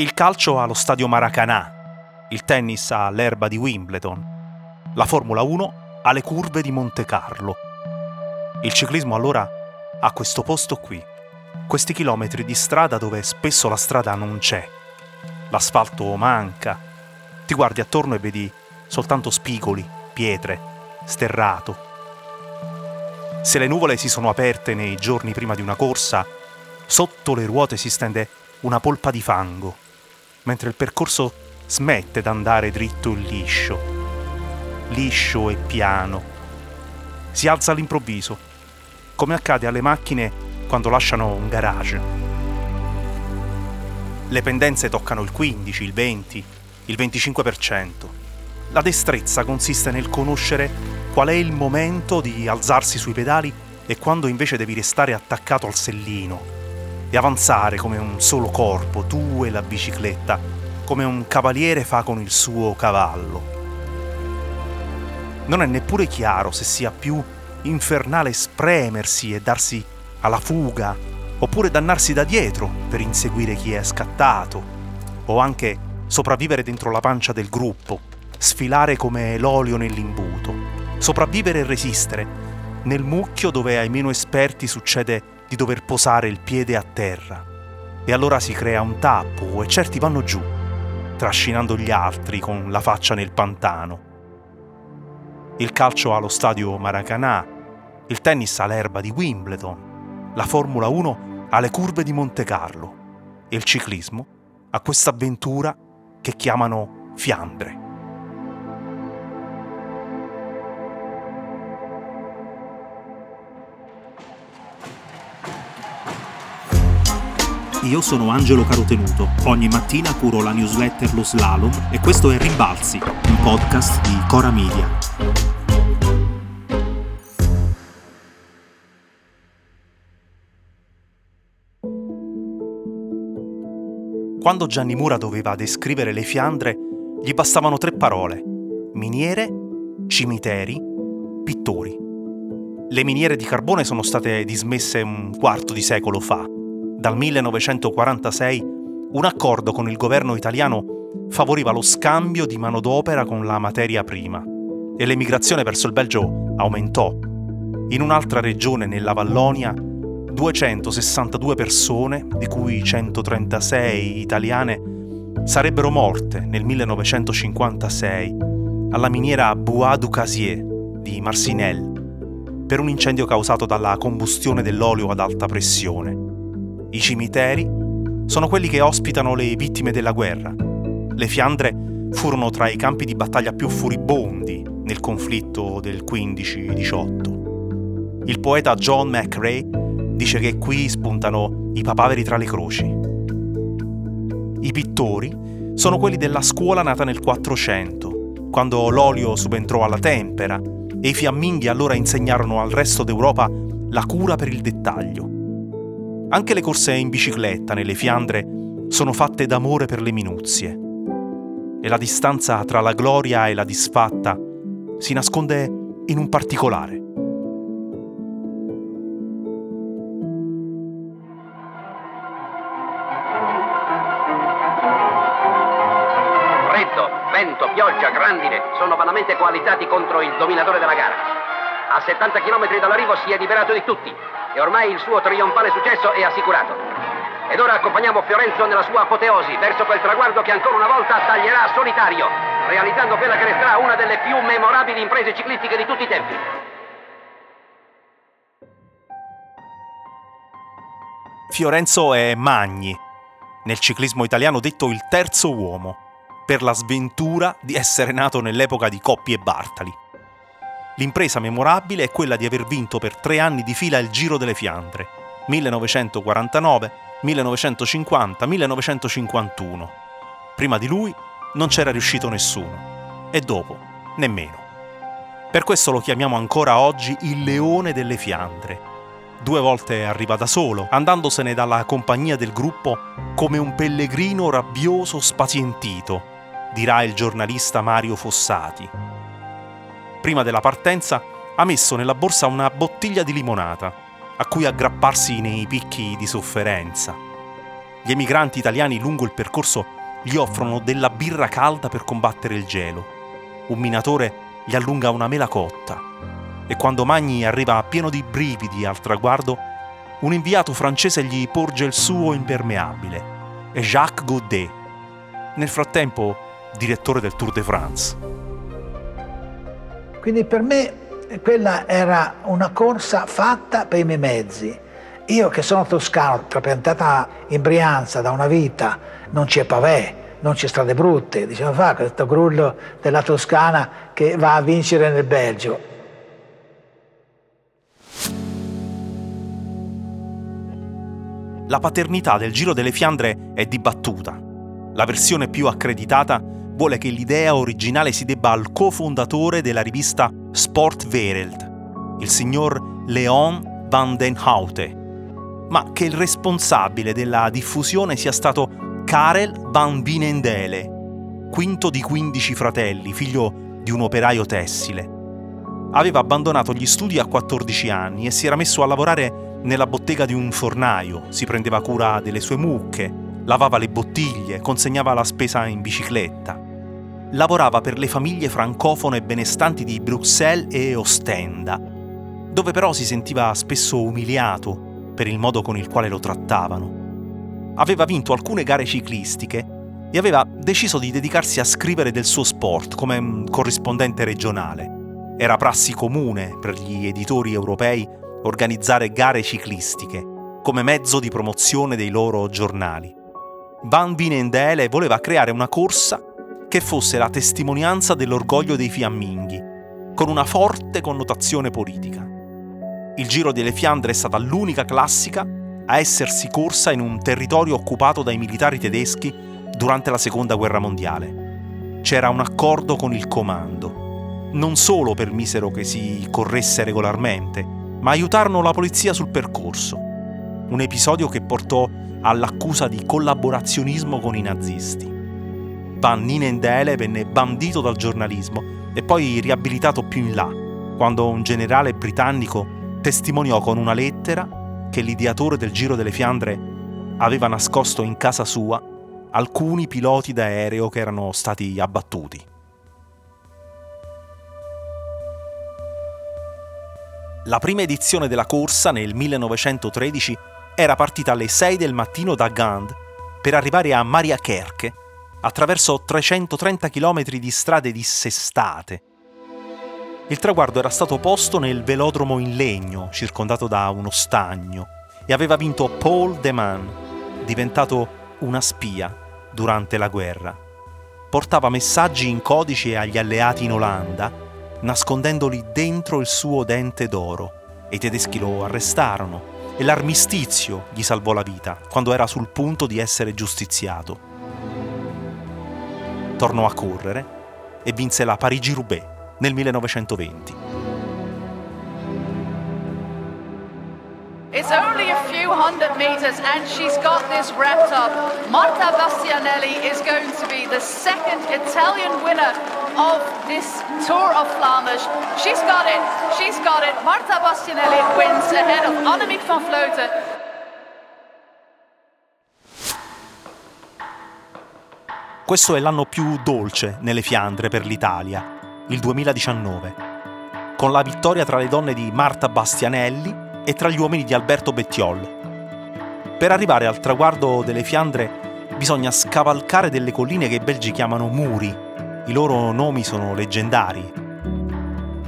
Il calcio ha lo stadio Maracanã, il tennis ha l'erba di Wimbledon, la Formula 1 ha le curve di Monte Carlo. Il ciclismo allora ha questo posto qui, questi chilometri di strada dove spesso la strada non c'è, l'asfalto manca, ti guardi attorno e vedi soltanto spigoli, pietre, sterrato. Se le nuvole si sono aperte nei giorni prima di una corsa, sotto le ruote si stende una polpa di fango mentre il percorso smette d'andare dritto e liscio, liscio e piano. Si alza all'improvviso, come accade alle macchine quando lasciano un garage. Le pendenze toccano il 15, il 20, il 25%. La destrezza consiste nel conoscere qual è il momento di alzarsi sui pedali e quando invece devi restare attaccato al sellino e avanzare come un solo corpo, tu e la bicicletta, come un cavaliere fa con il suo cavallo. Non è neppure chiaro se sia più infernale spremersi e darsi alla fuga, oppure dannarsi da dietro per inseguire chi è scattato, o anche sopravvivere dentro la pancia del gruppo, sfilare come l'olio nell'imbuto, sopravvivere e resistere nel mucchio dove ai meno esperti succede di dover posare il piede a terra. E allora si crea un tappo e certi vanno giù, trascinando gli altri con la faccia nel pantano. Il calcio ha lo stadio Maracanã, il tennis ha l'erba di Wimbledon, la Formula 1 ha le curve di Monte Carlo e il ciclismo ha questa avventura che chiamano Fiandre. Io sono Angelo Carotenuto. Ogni mattina curo la newsletter Lo Slalom e questo è Rimbalzi, un podcast di Cora Media. Quando Gianni Mura doveva descrivere le Fiandre, gli bastavano tre parole: miniere, cimiteri, pittori. Le miniere di carbone sono state dismesse un quarto di secolo fa dal 1946 un accordo con il governo italiano favoriva lo scambio di manodopera con la materia prima e l'emigrazione verso il Belgio aumentò. In un'altra regione, nella Vallonia, 262 persone, di cui 136 italiane, sarebbero morte nel 1956 alla miniera Bois du Casier di Marcinelle per un incendio causato dalla combustione dell'olio ad alta pressione. I cimiteri sono quelli che ospitano le vittime della guerra. Le Fiandre furono tra i campi di battaglia più furibondi nel conflitto del 15-18. Il poeta John McRae dice che qui spuntano i papaveri tra le croci. I pittori sono quelli della scuola nata nel 400, quando l'olio subentrò alla tempera e i fiamminghi allora insegnarono al resto d'Europa la cura per il dettaglio. Anche le corse in bicicletta nelle Fiandre sono fatte d'amore per le minuzie. E la distanza tra la gloria e la disfatta si nasconde in un particolare. Freddo, vento, pioggia, grandine sono vanamente coalizzati contro il dominatore della gara. A 70 km dall'arrivo si è liberato di tutti e ormai il suo trionfale successo è assicurato. Ed ora accompagniamo Fiorenzo nella sua apoteosi verso quel traguardo che ancora una volta taglierà solitario, realizzando quella che resterà una delle più memorabili imprese ciclistiche di tutti i tempi. Fiorenzo è Magni, nel ciclismo italiano detto il terzo uomo, per la sventura di essere nato nell'epoca di Coppi e Bartali. L'impresa memorabile è quella di aver vinto per tre anni di fila il Giro delle Fiandre, 1949, 1950, 1951. Prima di lui non c'era riuscito nessuno e dopo nemmeno. Per questo lo chiamiamo ancora oggi il leone delle Fiandre. Due volte arriva da solo, andandosene dalla compagnia del gruppo come un pellegrino rabbioso spazientito, dirà il giornalista Mario Fossati. Prima della partenza ha messo nella borsa una bottiglia di limonata, a cui aggrapparsi nei picchi di sofferenza. Gli emigranti italiani lungo il percorso gli offrono della birra calda per combattere il gelo. Un minatore gli allunga una mela cotta e quando Magni arriva pieno di brividi al traguardo, un inviato francese gli porge il suo impermeabile. È Jacques Godet, nel frattempo direttore del Tour de France. Quindi per me quella era una corsa fatta per i miei mezzi. Io che sono toscano, trapiantata in Brianza da una vita, non c'è pavè, non c'è strade brutte, diceva fa questo grullo della Toscana che va a vincere nel Belgio. La paternità del Giro delle Fiandre è dibattuta. La versione più accreditata vuole che l'idea originale si debba al cofondatore della rivista Sport Wereld, il signor Leon van den Houte, ma che il responsabile della diffusione sia stato Karel van Binendele, quinto di 15 fratelli, figlio di un operaio tessile. Aveva abbandonato gli studi a 14 anni e si era messo a lavorare nella bottega di un fornaio, si prendeva cura delle sue mucche, lavava le bottiglie, consegnava la spesa in bicicletta. Lavorava per le famiglie francofone benestanti di Bruxelles e Ostenda, dove però si sentiva spesso umiliato per il modo con il quale lo trattavano. Aveva vinto alcune gare ciclistiche e aveva deciso di dedicarsi a scrivere del suo sport come corrispondente regionale. Era prassi comune per gli editori europei organizzare gare ciclistiche come mezzo di promozione dei loro giornali. Van Vinendele voleva creare una corsa che fosse la testimonianza dell'orgoglio dei fiamminghi, con una forte connotazione politica. Il Giro delle Fiandre è stata l'unica classica a essersi corsa in un territorio occupato dai militari tedeschi durante la Seconda Guerra Mondiale. C'era un accordo con il comando. Non solo permisero che si corresse regolarmente, ma aiutarono la polizia sul percorso. Un episodio che portò all'accusa di collaborazionismo con i nazisti. Van Ninendele venne bandito dal giornalismo e poi riabilitato più in là, quando un generale britannico testimoniò con una lettera che l'ideatore del Giro delle Fiandre aveva nascosto in casa sua alcuni piloti d'aereo che erano stati abbattuti. La prima edizione della corsa nel 1913 era partita alle 6 del mattino da Gand per arrivare a Maria Kerke attraverso 330 km di strade dissestate. Il traguardo era stato posto nel velodromo in legno, circondato da uno stagno, e aveva vinto Paul de Man, diventato una spia durante la guerra. Portava messaggi in codice agli alleati in Olanda nascondendoli dentro il suo dente d'oro. I tedeschi lo arrestarono e l'armistizio gli salvò la vita quando era sul punto di essere giustiziato. Tornò a correre e vinse la Parigi-Roubaix nel 1920. It's only a few hundred meters and she's got this wrapped up. Marta Bastianelli is going to be the second Italian winner of this Tour of Flanders. She's got it, she's got it. Marta Bastianelli wins ahead of Annemiek van Vleuten. Questo è l'anno più dolce nelle Fiandre per l'Italia, il 2019, con la vittoria tra le donne di Marta Bastianelli e tra gli uomini di Alberto Bettiol. Per arrivare al traguardo delle Fiandre bisogna scavalcare delle colline che i belgi chiamano muri. I loro nomi sono leggendari.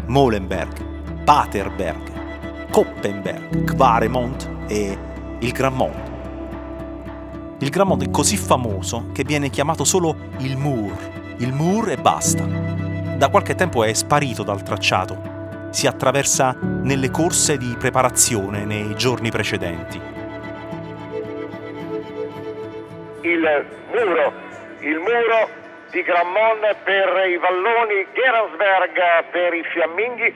Molenberg, Paterberg, Koppenberg, Quaremont e il Grand Mont. Il Grammont è così famoso che viene chiamato solo il Moor, il Moor e basta. Da qualche tempo è sparito dal tracciato, si attraversa nelle corse di preparazione nei giorni precedenti. Il muro, il muro di Grammont per i valloni, Gerensberg per i fiamminghi.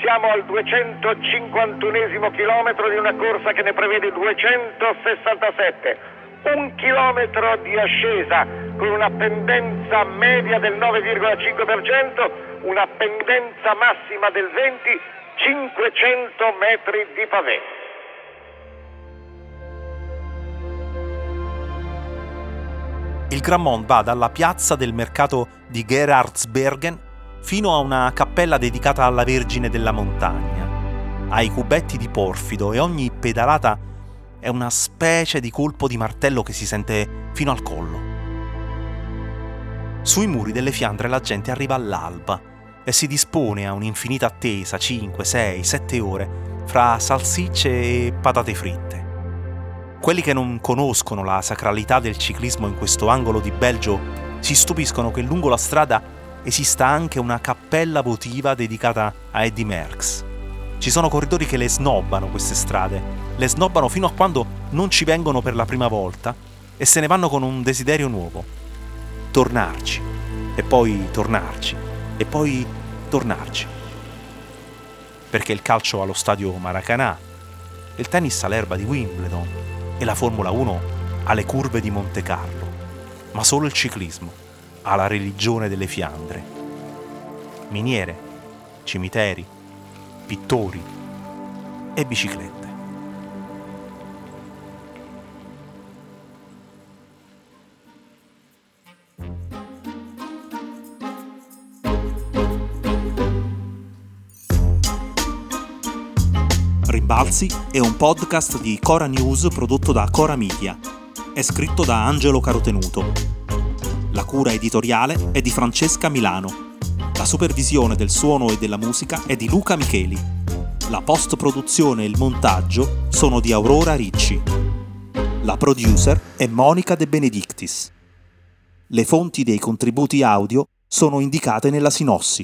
Siamo al 251 chilometro di una corsa che ne prevede 267 un chilometro di ascesa con una pendenza media del 9,5%, una pendenza massima del 20, 500 metri di pavè. Il Grammont va dalla piazza del mercato di Gerhardsbergen fino a una cappella dedicata alla Vergine della Montagna, ai cubetti di porfido e ogni pedalata è una specie di colpo di martello che si sente fino al collo. Sui muri delle Fiandre la gente arriva all'alba e si dispone a un'infinita attesa, 5, 6, 7 ore, fra salsicce e patate fritte. Quelli che non conoscono la sacralità del ciclismo in questo angolo di Belgio si stupiscono che lungo la strada esista anche una cappella votiva dedicata a Eddie Merckx. Ci sono corridori che le snobbano queste strade, le snobbano fino a quando non ci vengono per la prima volta e se ne vanno con un desiderio nuovo. Tornarci, e poi tornarci, e poi tornarci. Perché il calcio allo stadio Maracanã, il tennis all'erba di Wimbledon e la Formula 1 alle curve di Monte Carlo, ma solo il ciclismo ha la religione delle Fiandre. Miniere, cimiteri, pittori e biciclette. Rimbalzi è un podcast di Cora News prodotto da Cora Media. È scritto da Angelo Carotenuto. La cura editoriale è di Francesca Milano. La supervisione del suono e della musica è di Luca Micheli. La post-produzione e il montaggio sono di Aurora Ricci. La producer è Monica De Benedictis. Le fonti dei contributi audio sono indicate nella sinossi.